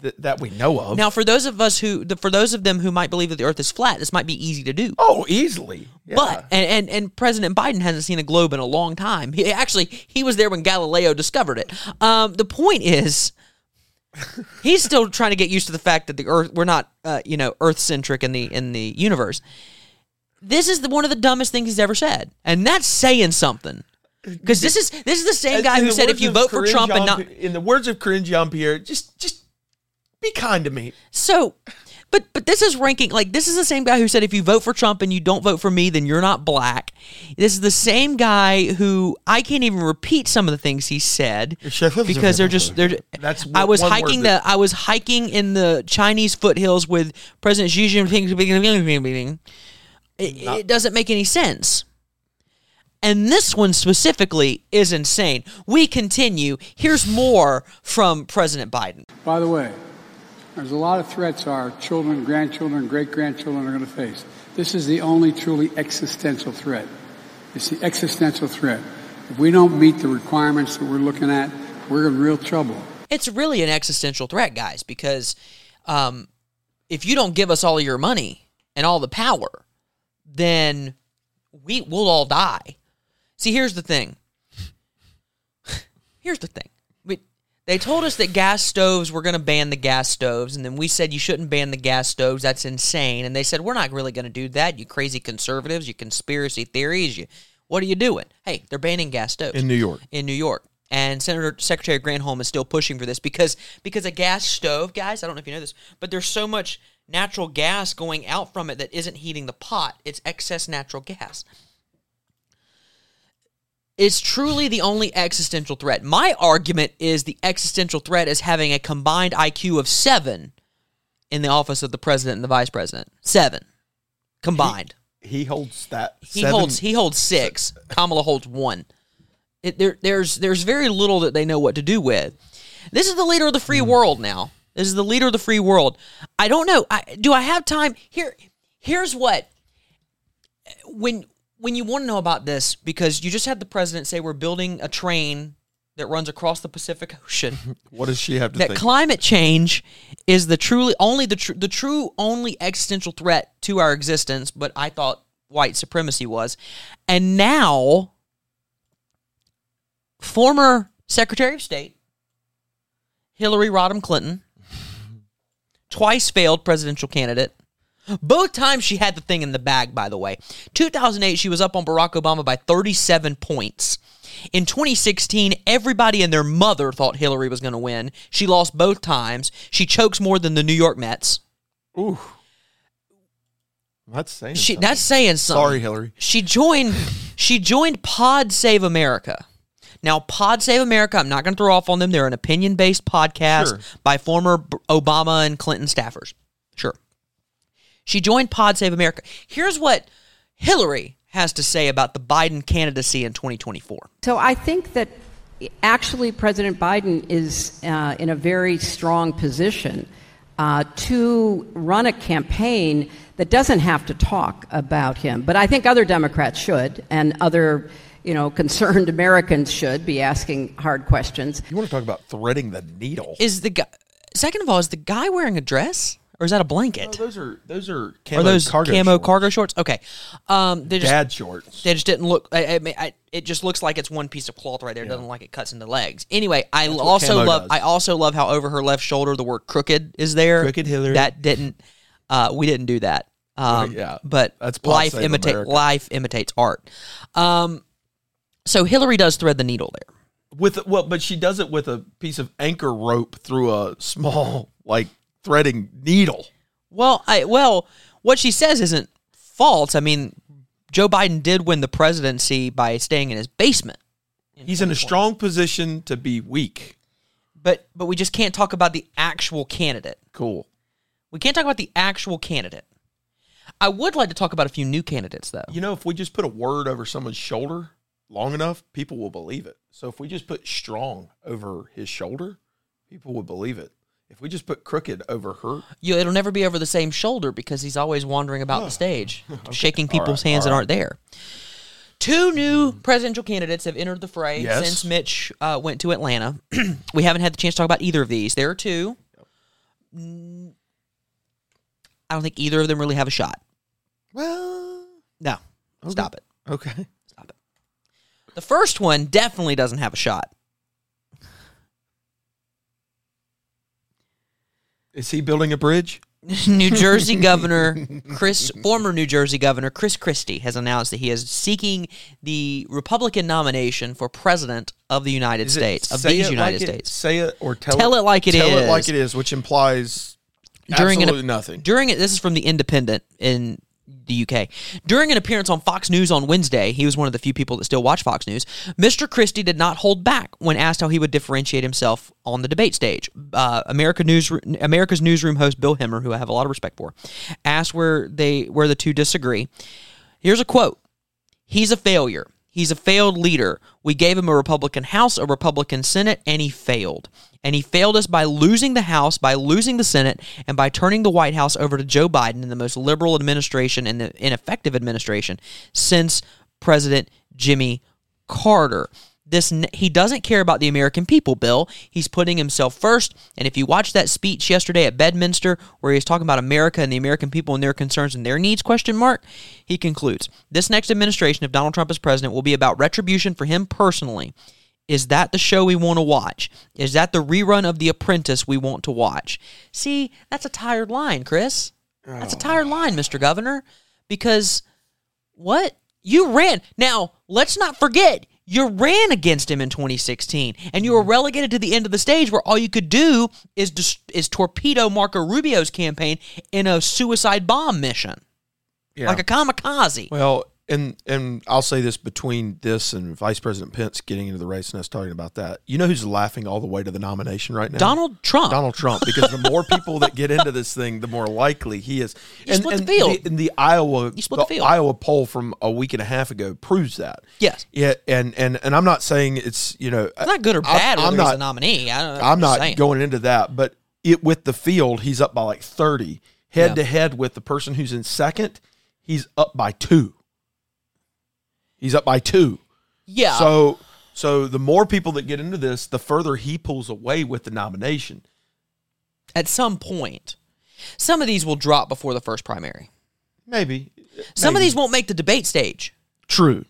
th- that we know of. Now, for those of us who, the, for those of them who might believe that the Earth is flat, this might be easy to do. oh, easily. Yeah. But and, and and President Biden hasn't seen a globe in a long time. He actually he was there when Galileo discovered it. Um, the point is, *laughs* he's still trying to get used to the fact that the Earth we're not uh, you know Earth centric in the in the universe. This is the, one of the dumbest things he's ever said, and that's saying something. Because this is this is the same guy in who said if you vote for Corinne Trump and not in the words of Karine Jean-Pierre, just just be kind to me. So, but but this is ranking like this is the same guy who said if you vote for Trump and you don't vote for me, then you're not black. This is the same guy who I can't even repeat some of the things he said because they're just they're. That's I was hiking the I was hiking in the Chinese foothills with President Xi Jinping. It, it doesn't make any sense. And this one specifically is insane. We continue. Here's more from President Biden. By the way, there's a lot of threats our children, grandchildren, great grandchildren are going to face. This is the only truly existential threat. It's the existential threat. If we don't meet the requirements that we're looking at, we're in real trouble. it's really an existential threat, guys, because um, if you don't give us all your money and all the power, then we will all die. See, here's the thing. *laughs* Here's the thing. We, they told us that gas stoves were going to ban the gas stoves, and then we said you shouldn't ban the gas stoves. That's insane. And they said we're not really going to do that. You crazy conservatives, you conspiracy theories. You, what are you doing? Hey, they're banning gas stoves In New York. in New York. And Senator Secretary Granholm is still pushing for this because because a gas stove, guys, I don't know if you know this, but there's so much natural gas going out from it that isn't heating the pot. It's excess natural gas. It's truly the only existential threat. My argument is the existential threat is having a combined IQ of seven in the office of the president and the vice president. Seven combined. He holds that. He seven- holds he holds six. Kamala holds one. It, there, there's there's very little that they know what to do with. This is the leader of the free hmm. world now. This is the leader of the free world. I don't know. I, do I have time here? Here's what when when you want to know about this because you just had the president say we're building a train that runs across the Pacific Ocean *laughs* What does she have to that think? climate change is the truly only the tr- the true only existential threat to our existence but i thought white supremacy was and now former secretary of state hillary rodham clinton twice failed presidential candidate both times she had the thing in the bag by the way 2008 she was up on barack obama by 37 points in 2016, everybody and their mother thought Hillary was going to win. She lost both times. She chokes more than the New York Mets. Ooh. That's saying She something. that's saying something. Sorry, Hillary. She joined she joined Pod Save America. Now, Pod Save America, I'm not going to throw off on them. They're an opinion-based podcast Sure. by former Obama and Clinton staffers. Sure. She joined Pod Save America. Here's what Hillary has to say about the Biden candidacy in 2024. So I think that actually President Biden is uh, in a very strong position uh, to run a campaign that doesn't have to talk about him. But I think other Democrats should, and other, you know, concerned Americans should be asking hard questions. You want to talk about threading the needle? Is the guy Second of all, is the guy wearing a dress or is that a blanket? No, those are those are camo Are those cargo camo shorts. cargo shorts? Okay. Um, they just dad shorts? they just didn't look. I, I I, it just looks like it's one piece of cloth right there. It doesn't like it cuts into legs. Anyway, I what also love. does. I also love how over her left shoulder the word "crooked" is there. Crooked Hillary. That didn't. Uh, we didn't do that. Um, yeah. But That's life Save imitate life imitates art. Um, so Hillary does thread the needle there. With well, but she does it with a piece of anchor rope through a small like threading needle. Well, I well, what she says isn't false. I mean, Joe Biden did win the presidency by staying in his basement. He's in a strong position to be weak. But but we just can't talk about the actual candidate. Cool. We can't talk about the actual candidate. I would like to talk about a few new candidates though. You know, if we just put a word over someone's shoulder long enough, people will believe it. So if we just put strong over his shoulder, people would believe it. If we just put crooked over her, You, it'll never be over the same shoulder because he's always wandering about the stage, *laughs* shaking people's hands that aren't there. Two new presidential candidates have entered the fray Yes. since Mitch uh, went to Atlanta. *clears throat* we haven't had the chance to talk about either of these. There are two. I don't think either of them really have a shot. well, No, stop it. okay. The first one definitely doesn't have a shot. Is he building a bridge? *laughs* New Jersey *laughs* Governor Chris, former New Jersey Governor Chris Christie, has announced that he is seeking the Republican nomination for president of the United Is it States of say these it United like it- States. say it or tell, Tell it like it tell it is. like it is, which implies During an- absolutely nothing. During it, this is from the Independent in the UK. During an appearance on Fox News on Wednesday, he was one of the few people that still watch Fox News. Mr. Christie did not hold back when asked how he would differentiate himself on the debate stage. Uh, America News, America's newsroom host Bill Hemmer, who I have a lot of respect for, asked where they where the two disagree. Here's a quote: He's a failure. He's a failed leader. We gave him a Republican House, a Republican Senate, and he failed. And he failed us by losing the House, by losing the Senate, and by turning the White House over to Joe Biden in the most liberal administration and the ineffective administration since President Jimmy Carter. This he doesn't care about the American people, Bill. He's putting himself first. And if you watch that speech yesterday at Bedminster, where he was talking about America and the American people and their concerns and their needs, question mark, he concludes: This next administration, if Donald Trump is president, will be about retribution for him personally. Is that the show we want to watch? Is that the rerun of The Apprentice we want to watch? See, that's a tired line, Chris. That's a oh. tired line, Mr. Governor, because what? You ran. Now, let's not forget, you ran against him in 2016, and you were mm-hmm. relegated to the end of the stage where all you could do is dis- is torpedo Marco Rubio's campaign in a suicide bomb mission, Yeah. like a kamikaze. Well, and and I'll say this between this and Vice President Pence getting into the race and us talking about that. You know who's laughing all the way to the nomination right now? Donald Trump. Donald Trump, because the more people that get into this thing, the more likely he is. You split the field. The, and the Iowa, You split the field. Iowa poll from a week and a half ago proves that. Yes. Yeah, and and and I'm not saying it's you know It's not good or bad I'm, whether I'm he's a not. nominee. I don't know. I'm not saying. going into that, but it with the field, he's up by like 30. Head Yeah. to head with the person who's in second, he's up by two. He's up by two. Yeah. So so the more people that get into this, the further he pulls away with the nomination. at some point, some of these will drop before the first primary. Maybe. Some of these won't make the debate stage. true.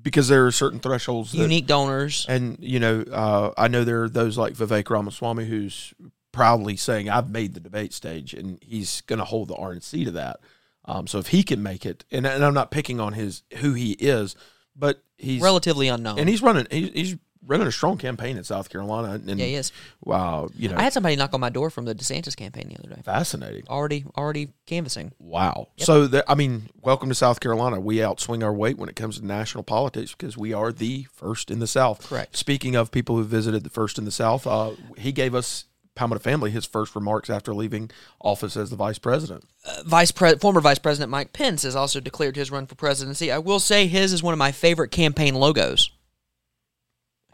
Because there are certain thresholds that, Unique donors. and you know, uh, I know there are those like Vivek Ramaswamy who's proudly saying, "I've made the debate stage," and he's going to hold the RNC to that. Um, so if he can make it, and, and I'm not picking on his who he is, but he's relatively unknown. and he's running he's, he's running a strong campaign in South Carolina. And yeah, he is. wow, you know, I had somebody knock on my door from the DeSantis campaign the other day. fascinating. Already, already canvassing. Wow. So that I mean, welcome to South Carolina. We outswing our weight when it comes to national politics because we are the first in the South. Correct. Speaking of people who visited the first in the South, uh, he gave us Palmetto family his first remarks after leaving office as the vice president. Uh, Vice Pre- former Vice President Mike Pence has also declared his run for presidency. I will say his is one of my favorite campaign logos.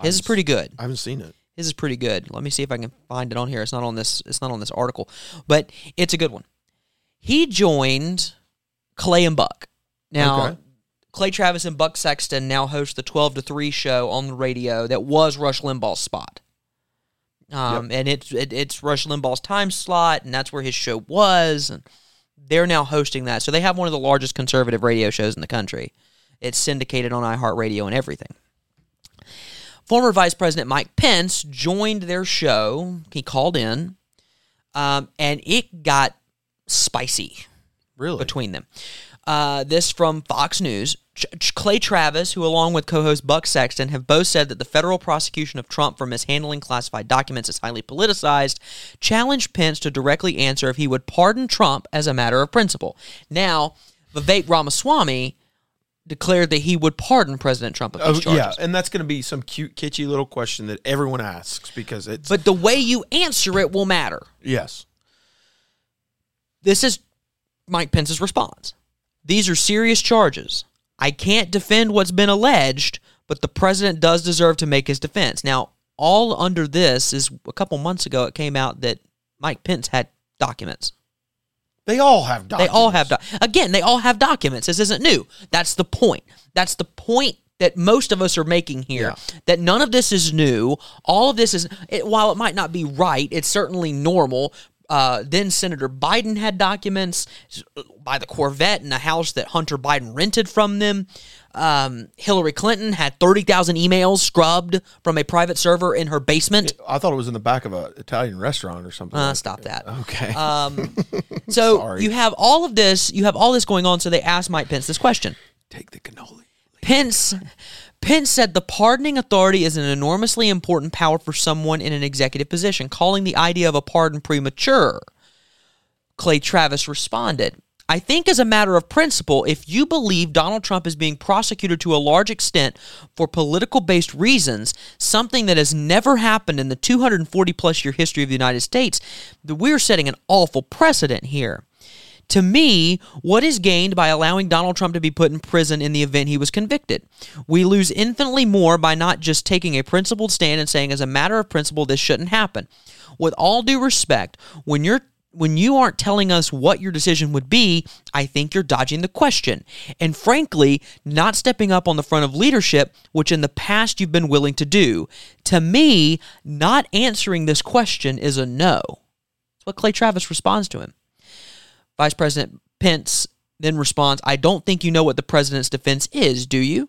His is pretty good. I haven't seen it. His is pretty good. Let me see if I can find it on here. It's not on this. It's not on this article, but it's a good one. He joined Clay and Buck. Now, Okay. Clay Travis and Buck Sexton now host the twelve to three show on the radio that was Rush Limbaugh's spot. Um, and it's it, it's Rush Limbaugh's time slot, and that's where his show was. And they're now hosting that, so they have one of the largest conservative radio shows in the country. It's syndicated on iHeartRadio and everything. Former Vice President Mike Pence joined their show. He called in, um, and it got spicy Really? between them. Uh, this from Fox News. Clay Travis, who along with co-host Buck Sexton have both said that the federal prosecution of Trump for mishandling classified documents is highly politicized, challenged Pence to directly answer if he would pardon Trump as a matter of principle. Now, Vivek Ramaswamy declared that he would pardon President Trump of Oh, charges. yeah, and that's going to be some cute, kitschy little question that everyone asks because it's But the way you answer it will matter. yes, This is Mike Pence's response. These are serious charges. I can't defend what's been alleged, but the president does deserve to make his defense. Now, all under this is a couple months ago it came out that Mike Pence had documents. they all have They all have doc- again, they all have documents. This isn't new. That's the point. That's the point that most of us are making here. Yeah. That none of this is new. All of this is it, while it might not be right, it's certainly normal. Uh, then Senator Biden had documents by the Corvette in a house that Hunter Biden rented from them. Um, Hillary Clinton had 30,000 emails scrubbed from a private server in her basement. I thought it was in the back of an Italian restaurant or something. Uh, like stop that. Okay. Um, *laughs* so you have all of this, you have all this going on. So they asked Mike Pence this question. Take the cannoli. Pence Pence said the pardoning authority is an enormously important power for someone in an executive position, calling the idea of a pardon premature. Clay Travis responded, I think, as a matter of principle, if you believe Donald Trump is being prosecuted to a large extent for political based reasons, something that has never happened in the 240 plus year history of the United States, that we're setting an awful precedent here. To me, what is gained by allowing Donald Trump to be put in prison in the event he was convicted? We lose infinitely more by not just taking a principled stand and saying, as a matter of principle, this shouldn't happen. With all due respect, when you're when you aren't telling us what your decision would be, I think you're dodging the question. And frankly, not stepping up on the front of leadership, which in the past you've been willing to do. To me, not answering this question is a no. That's what Clay Travis responds to him. Vice President Pence then responds, I don't think you know what the president's defense is, do you?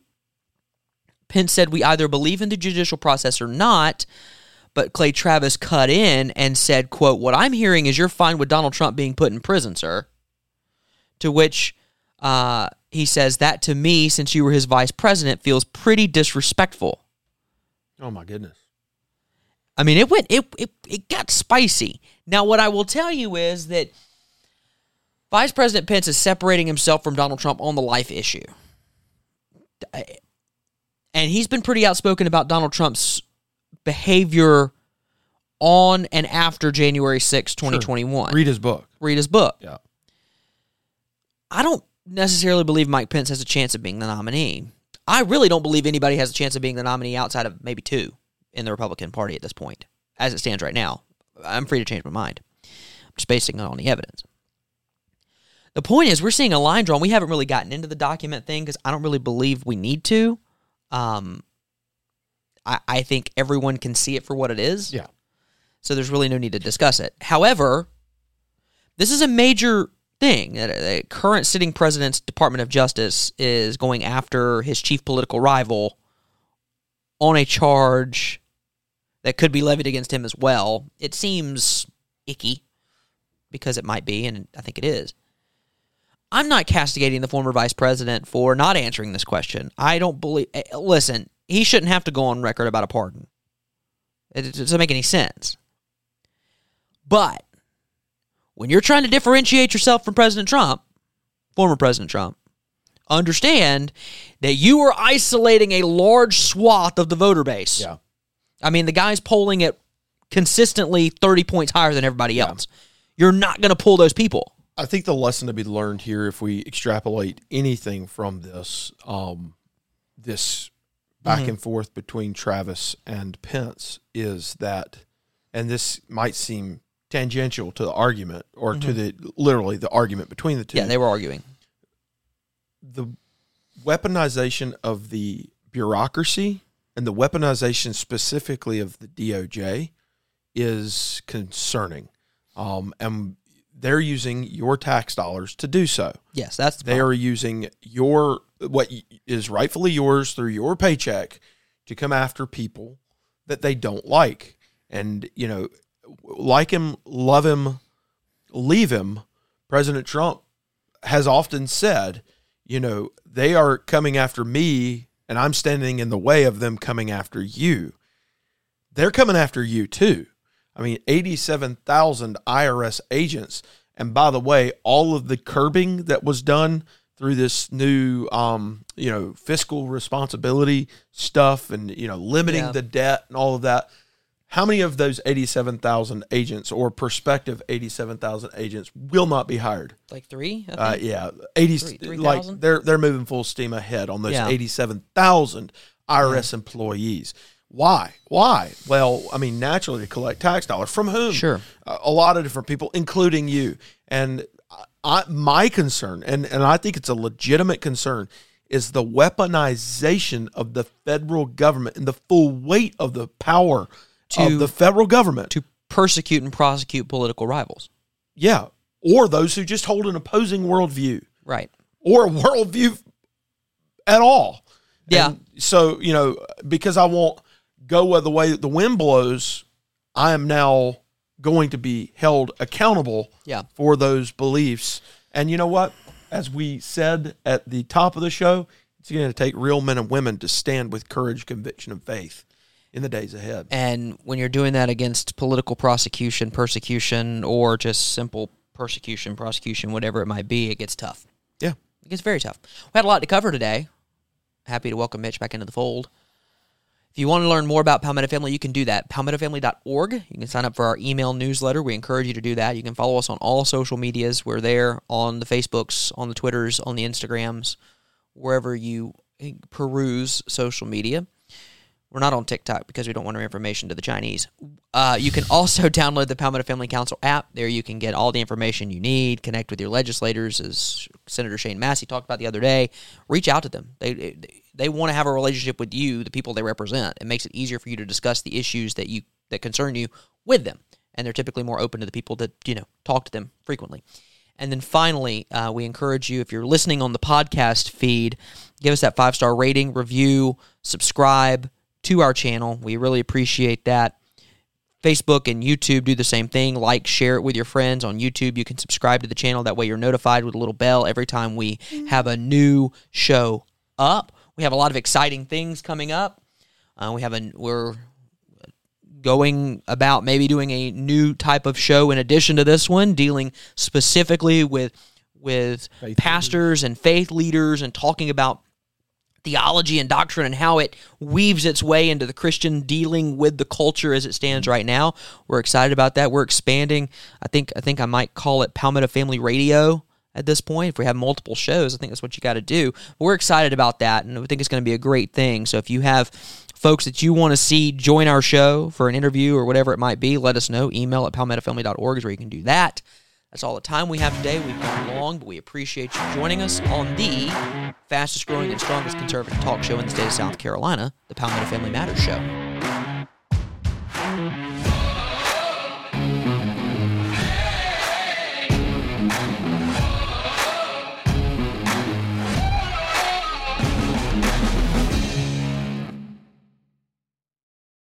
Pence said, We either believe in the judicial process or not. But Clay Travis cut in and said, quote, What I'm hearing is you're fine with Donald Trump being put in prison, sir. To which uh, he says, That to me, since you were his vice president, feels pretty disrespectful. Oh my goodness. I mean, it went, it, it, it got spicy. Now, what I will tell you is that Vice President Pence is separating himself from Donald Trump on the life issue. And he's been pretty outspoken about Donald Trump's behavior on and after January 6, 2021. Read his book. Read his book. Yeah. I don't necessarily believe Mike Pence has a chance of being the nominee. I really don't believe anybody has a chance of being the nominee outside of maybe two in the Republican Party at this point, as it stands right now. I'm free to change my mind. I'm just basing it on the evidence. The point is, we're seeing a line drawn. We haven't really gotten into the document thing because I don't really believe we need to. Um, I, I think everyone can see it for what it is. Yeah. So there's really no need to discuss it. However, this is a major thing. The current sitting president's Department of Justice is going after his chief political rival on a charge that could be levied against him as well. It seems icky because it might be, and I think it is. I'm not castigating the former vice president for not answering this question. I don't believe. eh, Listen, he shouldn't have to go on record about a pardon. It doesn't make any sense. But when you're trying to differentiate yourself from President Trump, former President Trump, understand that you are isolating a large swath of the voter base. Yeah. I mean, the guy's polling at consistently 30 points higher than everybody else. You're not going to pull those people. I think the lesson to be learned here, if we extrapolate anything from this, um, this back Mm-hmm. and forth between Travis and Pence, is that, and this might seem tangential to the argument or to the literally the argument between the two. Mm-hmm. Yeah, they were arguing. the weaponization of the bureaucracy and the weaponization specifically of the DOJ is concerning. Um, and they're using your tax dollars to do so. Yes, that's the They problem. are using your what is rightfully yours through your paycheck to come after people that they don't like. And, you know, like him, love him, leave him, President Trump has often said, you know, they are coming after me and I'm standing in the way of them coming after you. They're coming after you too. I mean, 87,000 IRS agents. And by the way, all of the curbing that was done through this new, um, you know, fiscal responsibility stuff and, you know, limiting Yeah. the debt and all of that. How many of those 87,000 agents or prospective 87,000 agents will not be hired? like three. I Uh, yeah, eighty. Three- three like they're they're moving full steam ahead on those Yeah. eighty-seven thousand IRS employees. Why? Why? Well, I mean, naturally to collect tax dollars from whom? Sure. a, a lot of different people, including you. And I, my concern, and and I think it's a legitimate concern, is the weaponization of the federal government and the full weight of the power To- of the federal government to persecute and prosecute political rivals. Yeah. Or those who just hold an opposing worldview Right. or a worldview at all. Yeah. And so, you know, because I won't go with the way that the wind blows, I am now going to be held accountable Yeah. for those beliefs. And you know what? As we said at the top of the show, it's going to take real men and women to stand with courage, conviction, and faith in the days ahead. And when you're doing that against political prosecution, persecution, or just simple persecution, prosecution, whatever it might be, it gets tough. Yeah. It gets very tough. We had a lot to cover today. Happy to welcome Mitch back into the fold. If you want to learn more about Palmetto Family, you can do that. PalmettoFamily.org. You can sign up for our email newsletter. We encourage you to do that. You can follow us on all social medias. We're there on the Facebooks, on the Twitters, on the Instagrams, wherever you peruse social media. We're not on TikTok because we don't want our information to the Chinese. Uh, you can also *laughs* download the Palmetto Family Council app. There you can get all the information you need, connect with your legislators, as Senator Shane Massey talked about the other day. Reach out to them. They they, they want to have a relationship with you, the people they represent. It makes it easier for you to discuss the issues that you that concern you with them, and they're typically more open to the people that you know talk to them frequently. And then finally, uh, we encourage you if you're listening on the podcast feed, give us that five star rating, review, subscribe to our channel. We really appreciate that. Facebook and YouTube do the same thing. Like, share it with your friends on YouTube. You can subscribe to the channel. That way, you're notified with a little bell every time we have a new show up. We have a lot of exciting things coming up. Uh, we have a we're going about maybe doing a new type of show in addition to this one, dealing specifically with with Faith pastors and faith leaders and talking about theology and doctrine and how it weaves its way into the Christian dealing with the culture as it stands right now. We're excited about that. We're expanding. I think I think I might call it Palmetto Family Radio at this point. If we have multiple shows, I think that's what you got to do. But we're excited about that, and we think it's going to be a great thing. So if you have folks that you want to see join our show for an interview or whatever it might be, let us know. Email at palmettofamily.org is where you can do that. That's all the time we have today. We've gone long, but we appreciate you joining us on the fastest growing and strongest conservative talk show in the state of South Carolina, the Palmetto Family Matters Show.